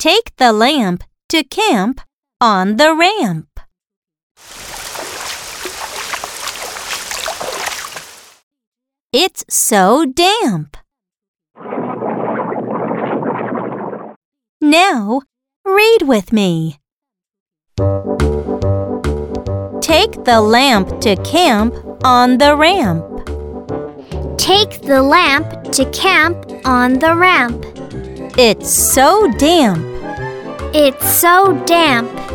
Take the lamp to camp on the ramp. It's so damp. Now, read with me. Take the lamp to camp on the ramp. Take the lamp to camp on the ramp. It's so damp. It's so damp.